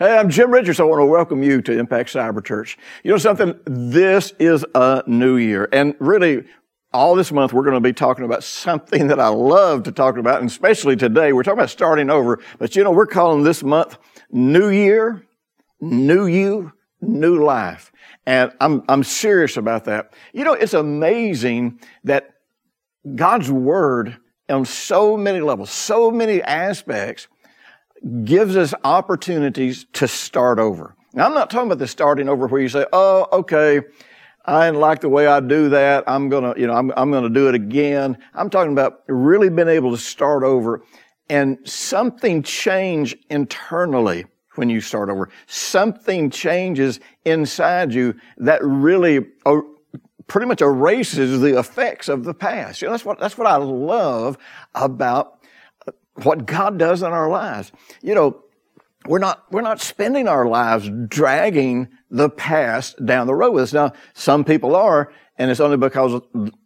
Hey, I'm Jim Richards. I want to welcome you to Impact Cyber Church. You know something? This is a new year. And really, all this month, we're going to be talking about something that I love to talk about, and especially today. We're talking about starting over. But you know, we're calling this month New Year, New You, New Life. And I'm, I'm serious about that. You know, it's amazing that God's Word on so many levels, so many aspects, gives us opportunities to start over. Now, I'm not talking about the starting over where you say, oh, okay, I didn't like the way I do that. I'm gonna, you know, I'm, I'm gonna do it again. I'm talking about really being able to start over and something change internally when you start over. Something changes inside you that really pretty much erases the effects of the past. You know, that's what, that's what I love about what God does in our lives. You know, we're not, we're not spending our lives dragging the past down the road with us. Now, some people are, and it's only because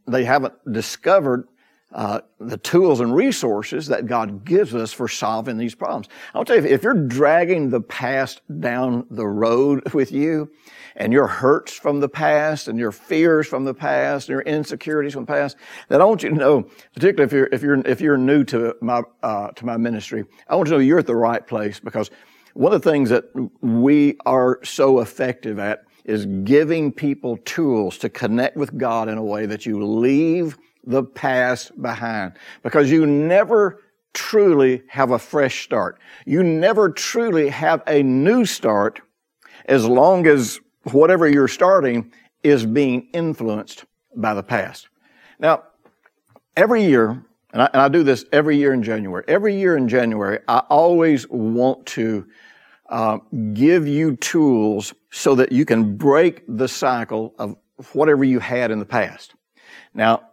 they haven't discovered uh, the tools and resources that God gives us for solving these problems. I'll tell you, if you're dragging the past down the road with you, and your hurts from the past and your fears from the past and your insecurities from the past, then I want you to know, particularly if you're, if you're, if you're new to my, uh, to my ministry, I want you to know you're at the right place because one of the things that we are so effective at is giving people tools to connect with God in a way that you leave the past behind because you never truly have a fresh start. You never truly have a new start as long as whatever you're starting is being influenced by the past. Now, every year, and I, and I, do this every year in January, every year in January, I always want to uh, give you tools so that you can break the cycle of whatever you had in the past. Now,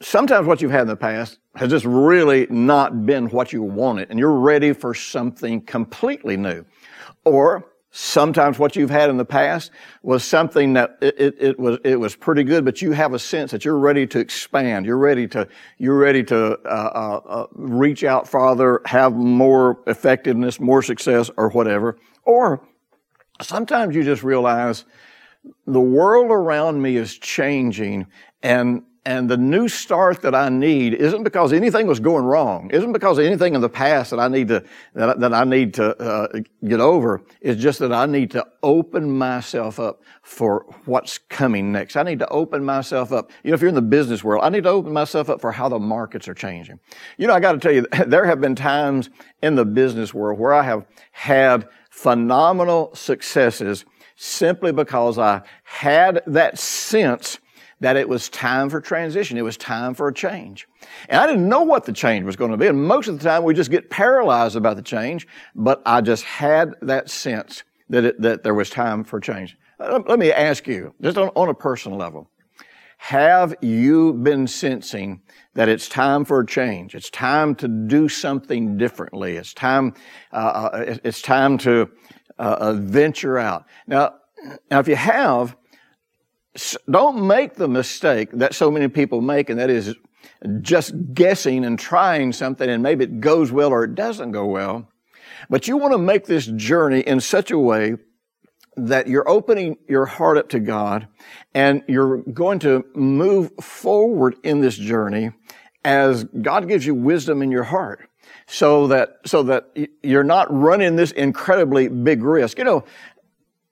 sometimes what you've had in the past has just really not been what you wanted, and you're ready for something completely new. Or Sometimes what you've had in the past was something that it, it, it, was it was pretty good, but you have a sense that you're ready to expand. You're ready to you're ready to uh, uh, uh, reach out farther, have more effectiveness, more success, or whatever. Or sometimes you just realize the world around me is changing, and and the new start that I need isn't because anything was going wrong. Isn't because anything in the past that I need to that, that I need to uh, get over. It's just that I need to open myself up for what's coming next. I need to open myself up. You know, if you're in the business world, I need to open myself up for how the markets are changing. You know, I got to tell you, there have been times in the business world where I have had phenomenal successes simply because I had that sense that it was time for transition. It was time for a change. And I didn't know what the change was going to be. And most of the time we just get paralyzed about the change, but I just had that sense that it, that there was time for change. Uh, let me ask you, just on, on a personal level, have you been sensing that it's time for a change? It's time to do something differently. It's time, uh, uh it's time to uh, venture out. Now, now, if you have, don't make the mistake that so many people make, and that is just guessing and trying something, and maybe it goes well or it doesn't go well. But you want to make this journey in such a way that you're opening your heart up to God and you're going to move forward in this journey as God gives you wisdom in your heart so that so that you're not running this incredibly big risk. You know,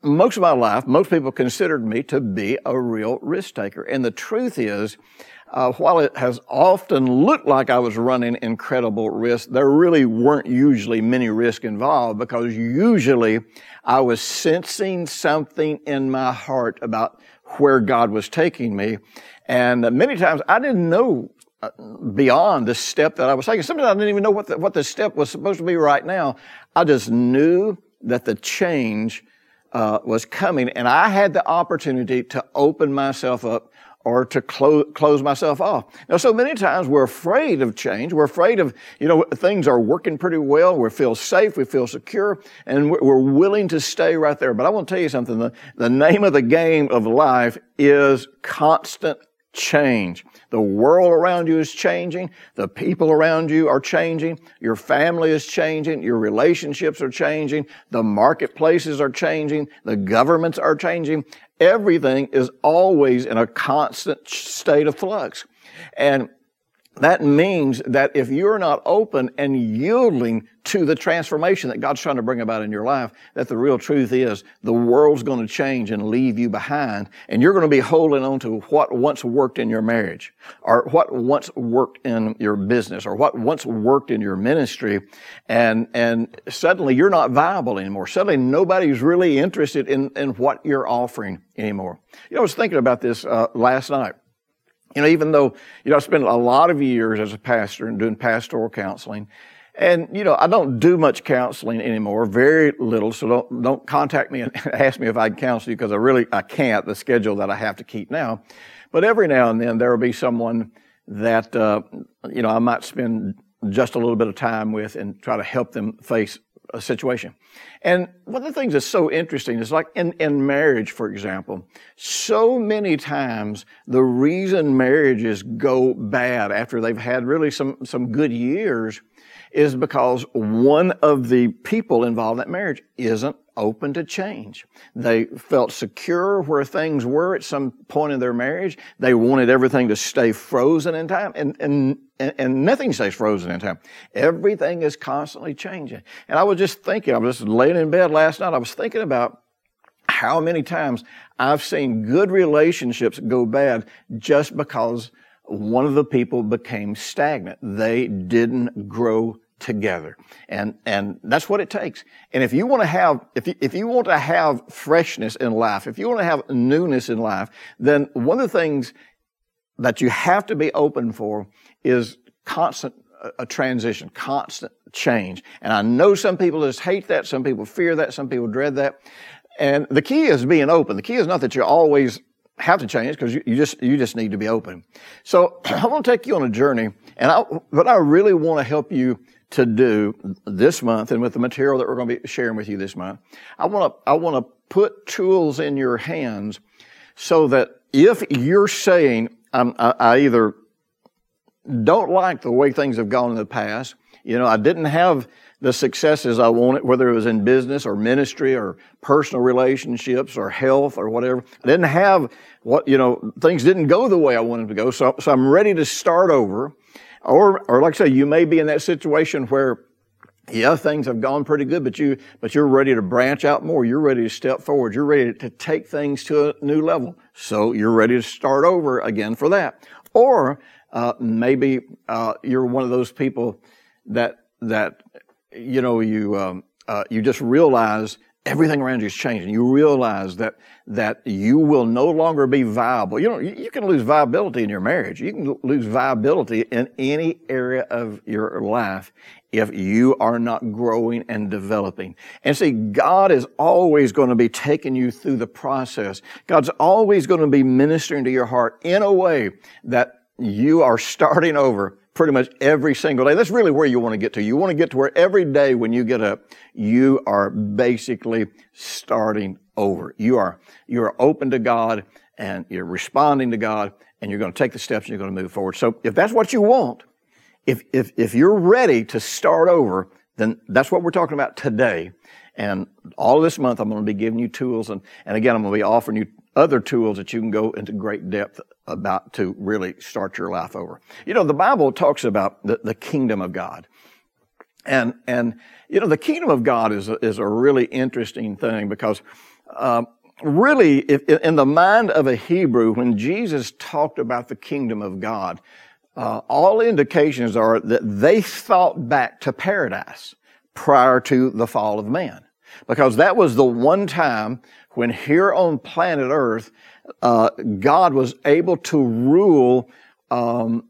most of my life, most people considered me to be a real risk taker. And the truth is, uh, while it has often looked like I was running incredible risk, there really weren't usually many risks involved because usually I was sensing something in my heart about where God was taking me. And many times I didn't know uh, beyond the step that I was taking. Sometimes I didn't even know what the, what the step was supposed to be right now. I just knew that the change uh, was coming, and I had the opportunity to open myself up or to close, close myself off. Now, so many times we're afraid of change. We're afraid of, you know, things are working pretty well. We feel safe. We feel secure and we're willing to stay right there. But I want to tell you something. The, the name of the game of life is constant change. The world around you is changing. The people around you are changing. Your family is changing. Your relationships are changing. The marketplaces are changing. The governments are changing. Everything is always in a constant state of flux. And that means that if you're not open and yielding to the transformation that God's trying to bring about in your life, that the real truth is the world's going to change and leave you behind, and you're going to be holding on to what once worked in your marriage, or what once worked in your business, or what once worked in your ministry, and and suddenly you're not viable anymore. Suddenly nobody's really interested in in what you're offering anymore. You know, I was thinking about this uh, last night. You know, even though, you know, I spent a lot of years as a pastor and doing pastoral counseling, and, you know, I don't do much counseling anymore, very little, so don't, don't contact me and ask me if I can counsel you because I really, I can't, the schedule that I have to keep now. But every now and then there will be someone that, uh, you know, I might spend just a little bit of time with and try to help them face a situation. And one of the things that's so interesting is like in, in marriage, for example, so many times the reason marriages go bad after they've had really some, some good years is because one of the people involved in that marriage isn't open to change. They felt secure where things were at some point in their marriage. They wanted everything to stay frozen in time and, and, and nothing stays frozen in time. Everything is constantly changing. And I was just thinking, I was just laying in bed last night. I was thinking about how many times I've seen good relationships go bad just because one of the people became stagnant. They didn't grow together. And, and that's what it takes. And if you want to have, if you, if you want to have freshness in life, if you want to have newness in life, then one of the things that you have to be open for is constant uh, a transition, constant change. And I know some people just hate that, some people fear that, some people dread that. And the key is being open. The key is not that you always have to change because you, you, just you just need to be open. So I want to take you on a journey, and I, but I really want to help you to do this month and with the material that we're going to be sharing with you this month. I want to, I want to put tools in your hands so that if you're saying, I, I either don't like the way things have gone in the past, you know, I didn't have the successes I wanted, whether it was in business or ministry or personal relationships or health or whatever. I didn't have what, you know, things didn't go the way I wanted to go. So, so I'm ready to start over. Or, or like I say, you may be in that situation where yeah, things have gone pretty good, but you, but you're ready to branch out more. You're ready to step forward. You're ready to take things to a new level. So you're ready to start over again for that. Or, uh, maybe, uh, you're one of those people that, that, you know, you, um, uh, you just realize everything around you is changing. You realize that that you will no longer be viable. You know, you can lose viability in your marriage. You can lose viability in any area of your life if you are not growing and developing. And see, God is always going to be taking you through the process. God's always going to be ministering to your heart in a way that you are starting over pretty much every single day. That's really where you want to get to. You want to get to where every day when you get up, you are basically starting over. You are, you are open to God and you're responding to God and you're going to take the steps and you're going to move forward. So if that's what you want, if, if, if you're ready to start over, then that's what we're talking about today. And all this month, I'm going to be giving you tools. And, and again, I'm going to be offering you other tools that you can go into great depth about to really start your life over. You know, the Bible talks about the, the kingdom of God. And, and, you know, the kingdom of God is a, is a really interesting thing because, uh, really, if, in the mind of a Hebrew, when Jesus talked about the kingdom of God, uh, all indications are that they thought back to paradise prior to the fall of man. Because that was the one time when here on planet Earth, uh, God was able to rule um,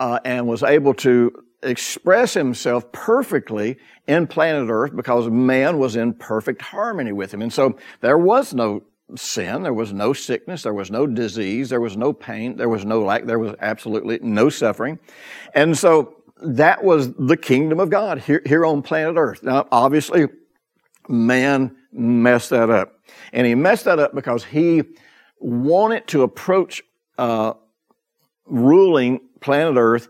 uh, and was able to express himself perfectly in planet Earth because man was in perfect harmony with him. And so there was no sin, there was no sickness, there was no disease, there was no pain, there was no lack, there was absolutely no suffering. And so that was the kingdom of God here, here on planet Earth. Now, obviously, man messed that up. And he messed that up because he wanted to approach uh, ruling planet Earth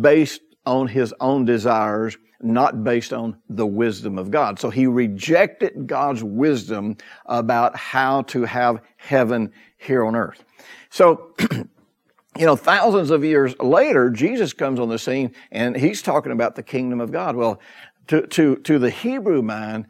based on his own desires, not based on the wisdom of God. So he rejected God's wisdom about how to have heaven here on earth. So, you know, thousands of years later, Jesus comes on the scene and he's talking about the kingdom of God. Well, to, to, to the Hebrew mind,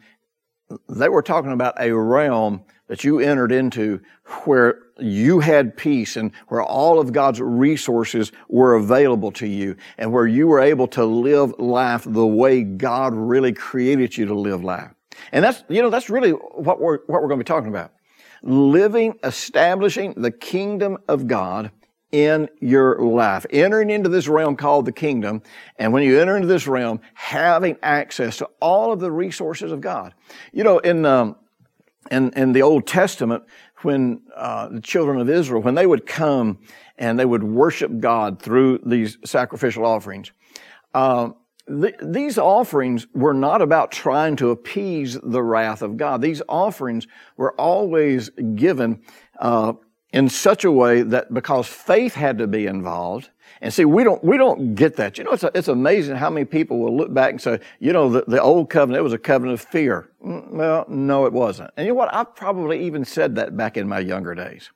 they were talking about a realm that you entered into where you had peace and where all of God's resources were available to you and where you were able to live life the way God really created you to live life. And that's, you know, that's really what we're, what we're going to be talking about. Living, establishing the kingdom of God in your life. Entering into this realm called the kingdom. And when you enter into this realm, having access to all of the resources of God. You know, in, um, in, in the Old Testament, when uh, the children of Israel, when they would come and they would worship God through these sacrificial offerings, uh, th- these offerings were not about trying to appease the wrath of God. These offerings were always given uh, in such a way that because faith had to be involved, and see, we don't, we don't get that. You know, it's, a, it's amazing how many people will look back and say, you know, the, the old covenant, it was a covenant of fear. Mm, well, no, it wasn't. And you know what? I probably even said that back in my younger days.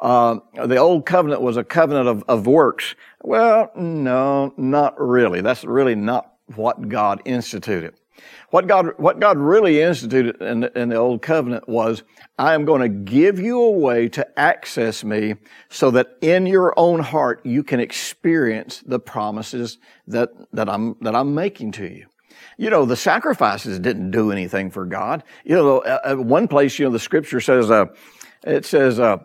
Uh, the old covenant was a covenant of, of works. Well, no, not really. That's really not what God instituted. What God, what God really instituted in the, in the Old Covenant was, I am going to give you a way to access me so that in your own heart you can experience the promises that, that I'm, that I'm making to you. You know, the sacrifices didn't do anything for God. You know, at one place, you know, the scripture says, uh, it says, uh,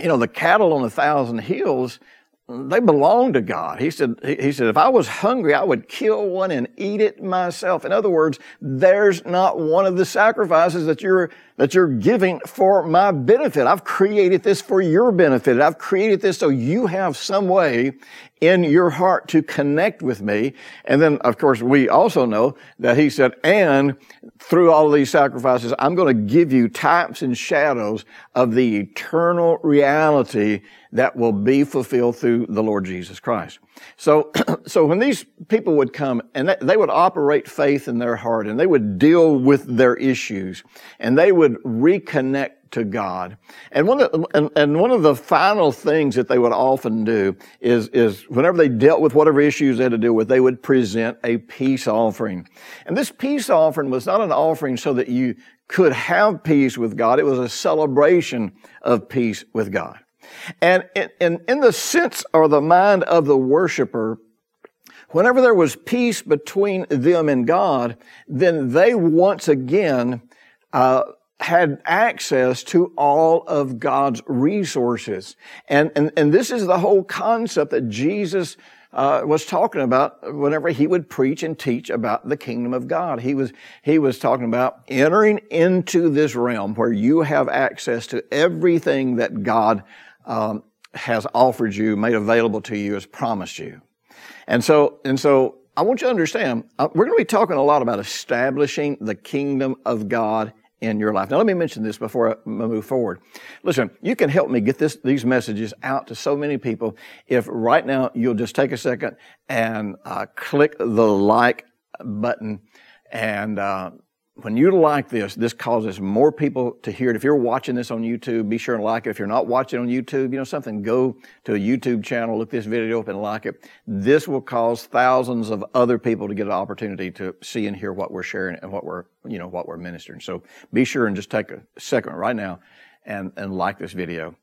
you know, the cattle on a thousand hills, they belong to God. He said, he said, if I was hungry, I would kill one and eat it myself. In other words, there's not one of the sacrifices that you're, that you're giving for my benefit. I've created this for your benefit. I've created this so you have some way in your heart to connect with me. And then, of course, we also know that he said, and through all of these sacrifices, I'm going to give you types and shadows of the eternal reality that will be fulfilled through the Lord Jesus Christ. So, so when these people would come and they would operate faith in their heart and they would deal with their issues and they would reconnect to God. And one of the, and, and, one of the final things that they would often do is, is whenever they dealt with whatever issues they had to deal with, they would present a peace offering. And this peace offering was not an offering so that you could have peace with God. It was a celebration of peace with God. And in, in, in the sense or the mind of the worshiper, whenever there was peace between them and God, then they once again uh, had access to all of God's resources. And, and, and this is the whole concept that Jesus uh, was talking about whenever he would preach and teach about the kingdom of God. He was, he was talking about entering into this realm where you have access to everything that God um, has offered you, made available to you, has promised you. And so, and so I want you to understand, uh, we're going to be talking a lot about establishing the kingdom of God in your life. Now, let me mention this before I move forward. Listen, you can help me get this, these messages out to so many people if right now you'll just take a second and uh, click the like button and uh, when you like this, this causes more people to hear it. If you're watching this on YouTube, be sure and like it. If you're not watching on YouTube, you know something, go to a YouTube channel, look this video up and like it. This will cause thousands of other people to get an opportunity to see and hear what we're sharing and what we're, you know, what we're ministering. So be sure and just take a second right now and, and like this video.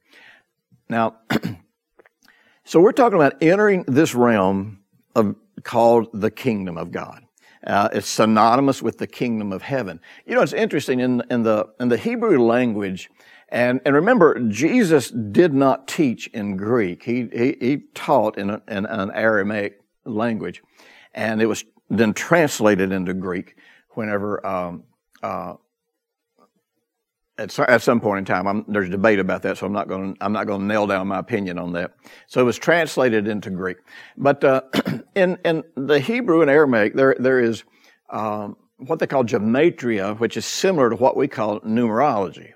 Now, so we're talking about entering this realm of called the kingdom of God. Uh, it's synonymous with the kingdom of heaven. You know, it's interesting in, in the, in the Hebrew language, and, and remember, Jesus did not teach in Greek. He, he, he taught in, a, in an Aramaic language. and it was then translated into Greek whenever um, uh, at, at some point in time. I'm, there's debate about that, so I'm not going I'm not going to nail down my opinion on that. So it was translated into Greek, but uh, in in the Hebrew and Aramaic there there is um, what they call gematria, which is similar to what we call numerology.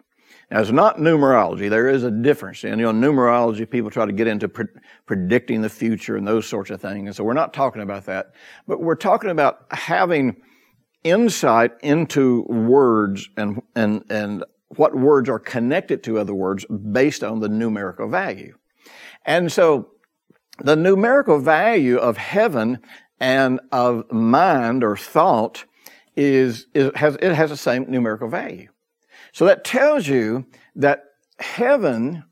Now, it's not numerology. There is a difference. And, you know, numerology, people try to get into pre- predicting the future and those sorts of things. And so we're not talking about that. But we're talking about having insight into words and, and, and what words are connected to other words based on the numerical value. And so the numerical value of heaven and of mind or thought is, is has, it has the same numerical value. So that tells you that heaven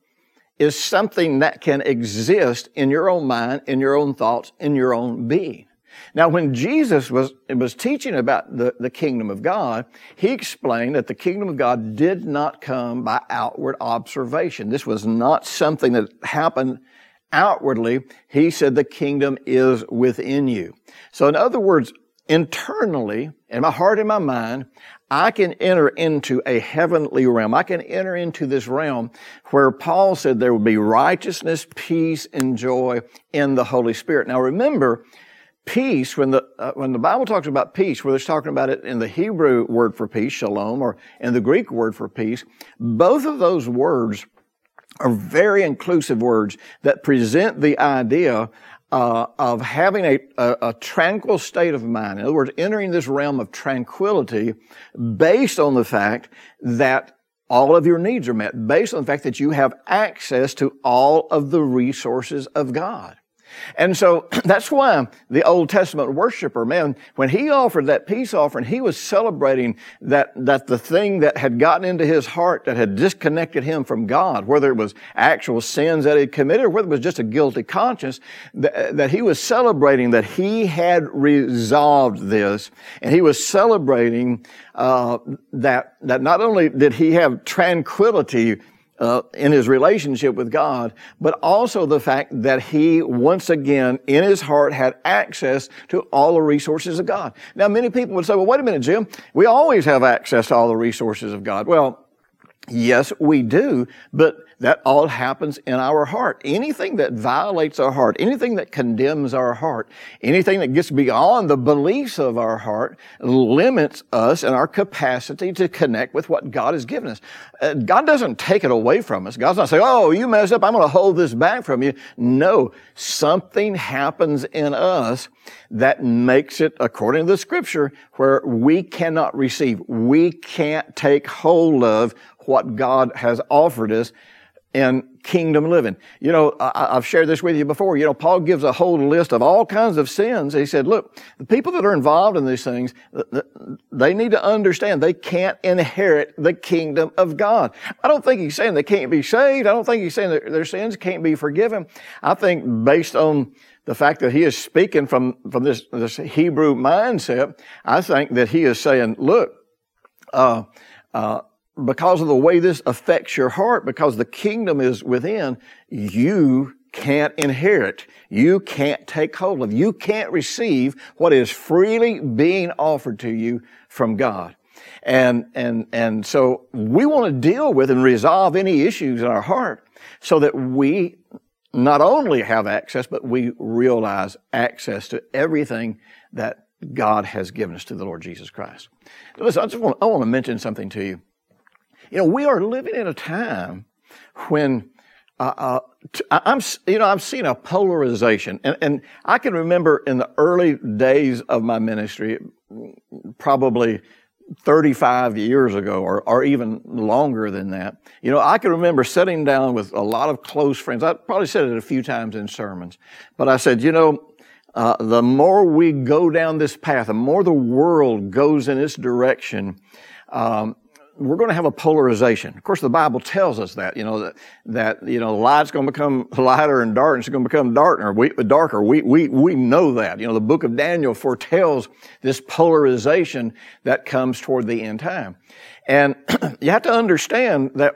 is something that can exist in your own mind, in your own thoughts, in your own being. Now, when Jesus was, was teaching about the, the kingdom of God, he explained that the kingdom of God did not come by outward observation. This was not something that happened outwardly. He said the kingdom is within you. So in other words, internally, in my heart and my mind, I can enter into a heavenly realm. I can enter into this realm where Paul said there will be righteousness, peace, and joy in the Holy Spirit. Now remember, peace, when the, uh, when the Bible talks about peace, whether it's talking about it in the Hebrew word for peace, shalom, or in the Greek word for peace, both of those words are very inclusive words that present the idea uh, of having a, a, a, tranquil state of mind. In other words, entering this realm of tranquility based on the fact that all of your needs are met, based on the fact that you have access to all of the resources of God. And so that's why the Old Testament worshiper, man, when he offered that peace offering, he was celebrating that, that the thing that had gotten into his heart that had disconnected him from God, whether it was actual sins that he committed or whether it was just a guilty conscience, that, that he was celebrating that he had resolved this. And he was celebrating uh, that, that not only did he have tranquility uh, in his relationship with God, but also the fact that he once again in his heart had access to all the resources of God. Now, many people would say, well, wait a minute, Jim. We always have access to all the resources of God. Well, yes, we do, but that all happens in our heart. Anything that violates our heart, anything that condemns our heart, anything that gets beyond the beliefs of our heart limits us and our capacity to connect with what God has given us. Uh, God doesn't take it away from us. God's not saying, oh, you messed up, I'm going to hold this back from you. No, something happens in us that makes it, according to the scripture, where we cannot receive. We can't take hold of what God has offered us in kingdom living. You know, I, have shared this with you before. You know, Paul gives a whole list of all kinds of sins. He said, look, the people that are involved in these things, they need to understand they can't inherit the kingdom of God. I don't think he's saying they can't be saved. I don't think he's saying that their sins can't be forgiven. I think based on the fact that he is speaking from, from this, this Hebrew mindset, I think that he is saying, look, uh, uh, because of the way this affects your heart, because the kingdom is within, you can't inherit. You can't take hold of. You can't receive what is freely being offered to you from God. And, and, and so we want to deal with and resolve any issues in our heart so that we not only have access, but we realize access to everything that God has given us to the Lord Jesus Christ. Listen, I just want, I want to mention something to you. You know, we are living in a time when uh, uh, I'm, you know, I'm seeing a polarization, and, and I can remember in the early days of my ministry, probably 35 years ago, or, or even longer than that. You know, I can remember sitting down with a lot of close friends. I probably said it a few times in sermons, but I said, you know, uh, the more we go down this path, the more the world goes in this direction, um, we're going to have a polarization. Of course, the Bible tells us that, you know, that, that you know, light's going to become lighter and darkness is going to become darker. We, darker. We, we, we know that. You know, the book of Daniel foretells this polarization that comes toward the end time. And you have to understand that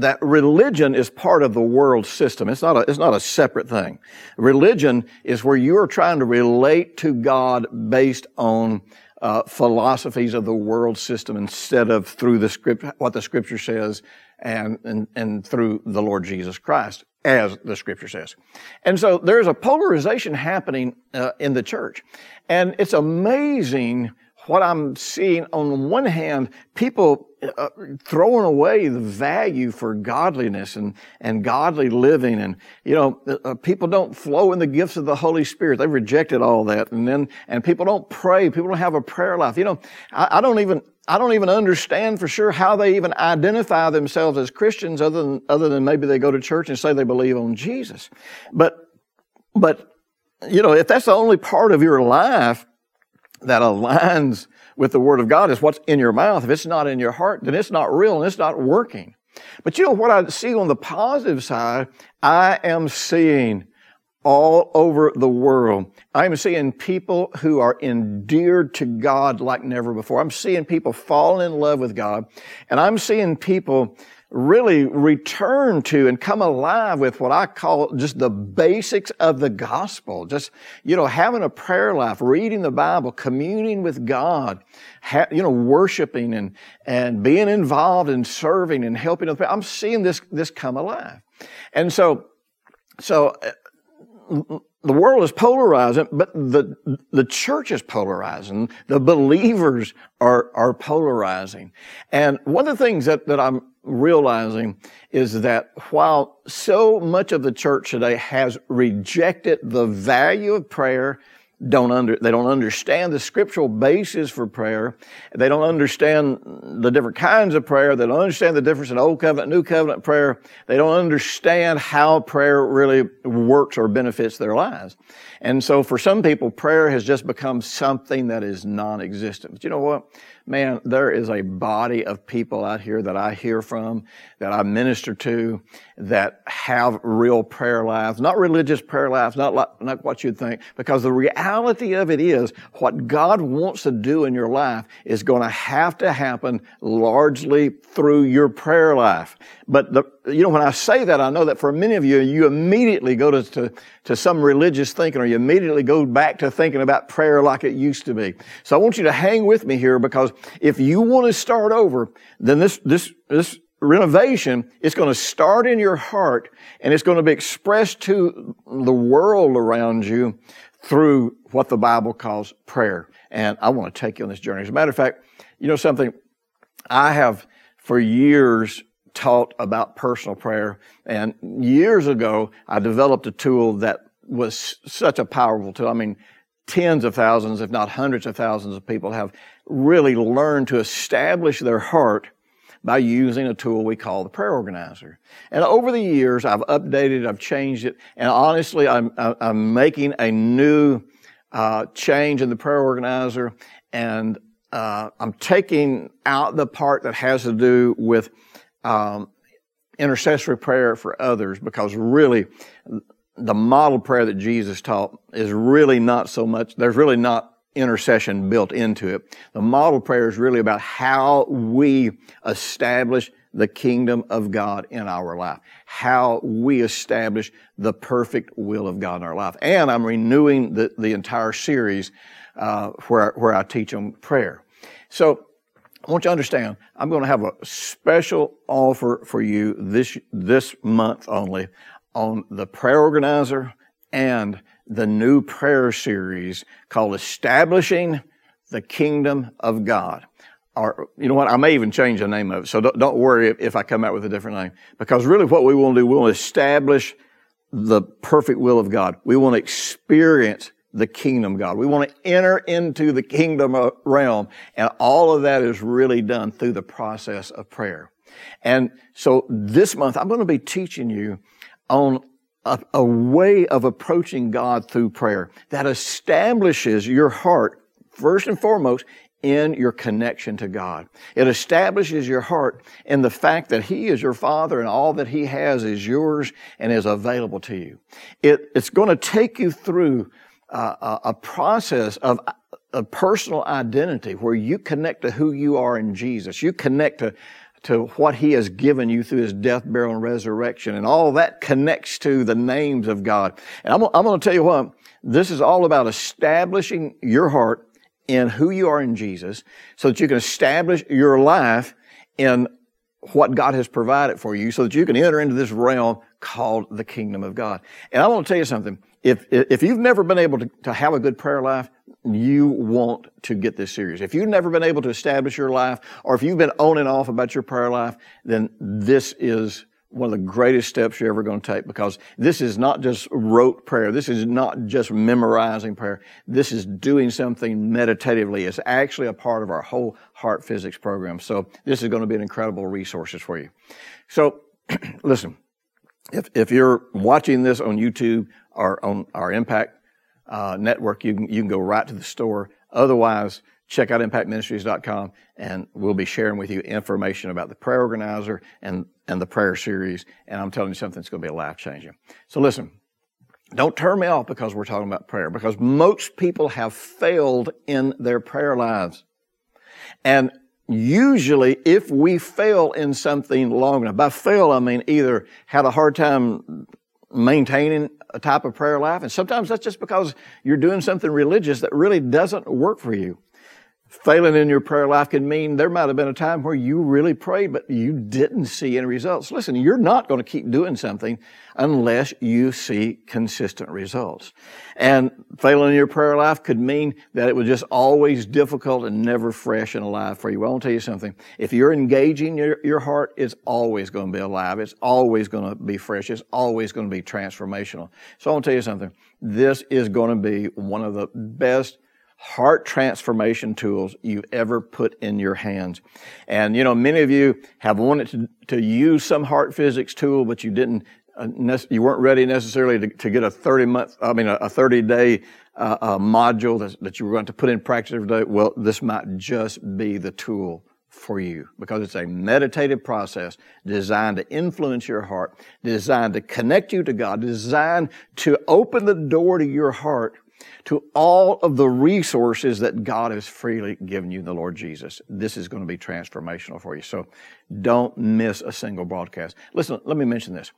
that religion is part of the world system. It's not a, it's not a separate thing. Religion is where you are trying to relate to God based on uh, philosophies of the world system instead of through the script, what the scripture says and, and, and through the Lord Jesus Christ, as the scripture says. And so there's a polarization happening uh, in the church. And it's amazing what I'm seeing on one hand, people uh, throwing away the value for godliness and, and godly living. And, you know, uh, uh, people don't flow in the gifts of the Holy Spirit. They've rejected all that. And then, and people don't pray. People don't have a prayer life. You know, I, I don't even, I don't even understand for sure how they even identify themselves as Christians other than, other than maybe they go to church and say they believe on Jesus. But, but, you know, if that's the only part of your life that aligns with the Word of God is what's in your mouth. If it's not in your heart, then it's not real and it's not working. But you know what I see on the positive side? I am seeing all over the world. I'm seeing people who are endeared to God like never before. I'm seeing people fall in love with God. And I'm seeing people really return to and come alive with what I call just the basics of the gospel. Just, you know, having a prayer life, reading the Bible, communing with God, ha- you know, worshiping and, and being involved in serving and helping other people. I'm seeing this, this come alive. And so, so uh, the world is polarizing, but the, the church is polarizing. The believers are, are polarizing. And one of the things that, that I'm realizing is that while so much of the church today has rejected the value of prayer, don't under, they don't understand the scriptural basis for prayer. They don't understand the different kinds of prayer. They don't understand the difference in Old Covenant, New Covenant prayer. They don't understand how prayer really works or benefits their lives. And so for some people, prayer has just become something that is non-existent. But you know what? Man, there is a body of people out here that I hear from, that I minister to, that have real prayer lives, not religious prayer lives, not like, not what you'd think, because the reality of it is what God wants to do in your life is going to have to happen largely through your prayer life. But the, you know, when I say that, I know that for many of you, you immediately go to, to, to some religious thinking or you immediately go back to thinking about prayer like it used to be. So I want you to hang with me here because if you want to start over, then this, this, this renovation is going to start in your heart and it's going to be expressed to the world around you through what the Bible calls prayer. And I want to take you on this journey. As a matter of fact, you know something? I have for years taught about personal prayer. And years ago, I developed a tool that was such a powerful tool. I mean, tens of thousands, if not hundreds of thousands of people have really learn to establish their heart by using a tool we call the prayer organizer. And over the years, I've updated, I've changed it, and honestly, I'm, I'm making a new uh, change in the prayer organizer, and uh, I'm taking out the part that has to do with um, intercessory prayer for others because really the model prayer that Jesus taught is really not so much, there's really not intercession built into it. The model prayer is really about how we establish the kingdom of God in our life, how we establish the perfect will of God in our life. And I'm renewing the, the entire series uh, where, where I teach on prayer. So I want you to understand, I'm going to have a special offer for you this, this month only on the prayer organizer and the new prayer series called Establishing the Kingdom of God. Or, you know what? I may even change the name of it. So don't, don't worry if, if I come out with a different name. Because really what we want to do, we want to establish the perfect will of God. We want to experience the kingdom God. We want to enter into the kingdom realm. And all of that is really done through the process of prayer. And so this month, I'm going to be teaching you on a, a way of approaching God through prayer that establishes your heart, first and foremost, in your connection to God. It establishes your heart in the fact that He is your Father and all that He has is yours and is available to you. It, it's going to take you through uh, a process of a personal identity where you connect to who you are in Jesus. You connect to to what he has given you through his death, burial, and resurrection. And all that connects to the names of God. And I'm, I'm going to tell you what, this is all about establishing your heart in who you are in Jesus so that you can establish your life in what God has provided for you so that you can enter into this realm called the kingdom of God. And I want to tell you something. If, if you've never been able to, to have a good prayer life, you want to get this serious. If you've never been able to establish your life, or if you've been on and off about your prayer life, then this is one of the greatest steps you're ever going to take because this is not just rote prayer. This is not just memorizing prayer. This is doing something meditatively. It's actually a part of our whole heart physics program. So this is going to be an incredible resource for you. So listen, if, if you're watching this on YouTube or on our Impact uh, network, you can, you can go right to the store. Otherwise, check out impactministries.com and we'll be sharing with you information about the prayer organizer and, and the prayer series. And I'm telling you something that's going to be life changing. So listen, don't turn me off because we're talking about prayer because most people have failed in their prayer lives. And usually if we fail in something long enough, by fail I mean either had a hard time maintaining a type of prayer life, and sometimes that's just because you're doing something religious that really doesn't work for you. Failing in your prayer life can mean there might have been a time where you really prayed, but you didn't see any results. Listen, you're not going to keep doing something unless you see consistent results. And failing in your prayer life could mean that it was just always difficult and never fresh and alive for you. Well, I'll tell you something. If you're engaging your, your heart, it's always going to be alive. It's always going to be fresh. It's always going to be transformational. So I'll tell you something. This is going to be one of the best heart transformation tools you've ever put in your hands. And, you know, many of you have wanted to, to use some heart physics tool, but you didn't, uh, you weren't ready necessarily to, to, get a 30 month, I mean, a, a 30 day uh, uh, module that, that you were going to put in practice every day. Well, this might just be the tool for you because it's a meditative process designed to influence your heart, designed to connect you to God, designed to open the door to your heart to all of the resources that God has freely given you in the Lord Jesus. This is going to be transformational for you. So don't miss a single broadcast. Listen, let me mention this.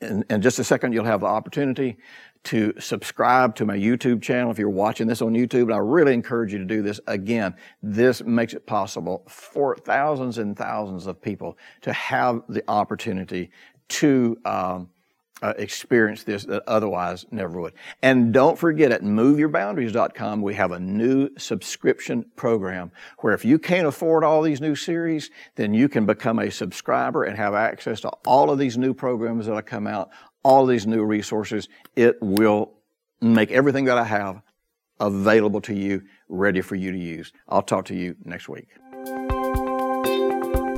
In, in just a second, you'll have the opportunity to subscribe to my YouTube channel if you're watching this on YouTube. And I really encourage you to do this. Again, this makes it possible for thousands and thousands of people to have the opportunity to um, uh, experience this that otherwise never would. And don't forget at moveyourboundaries.com, we have a new subscription program where if you can't afford all these new series, then you can become a subscriber and have access to all of these new programs that come out, all these new resources. It will make everything that I have available to you, ready for you to use. I'll talk to you next week.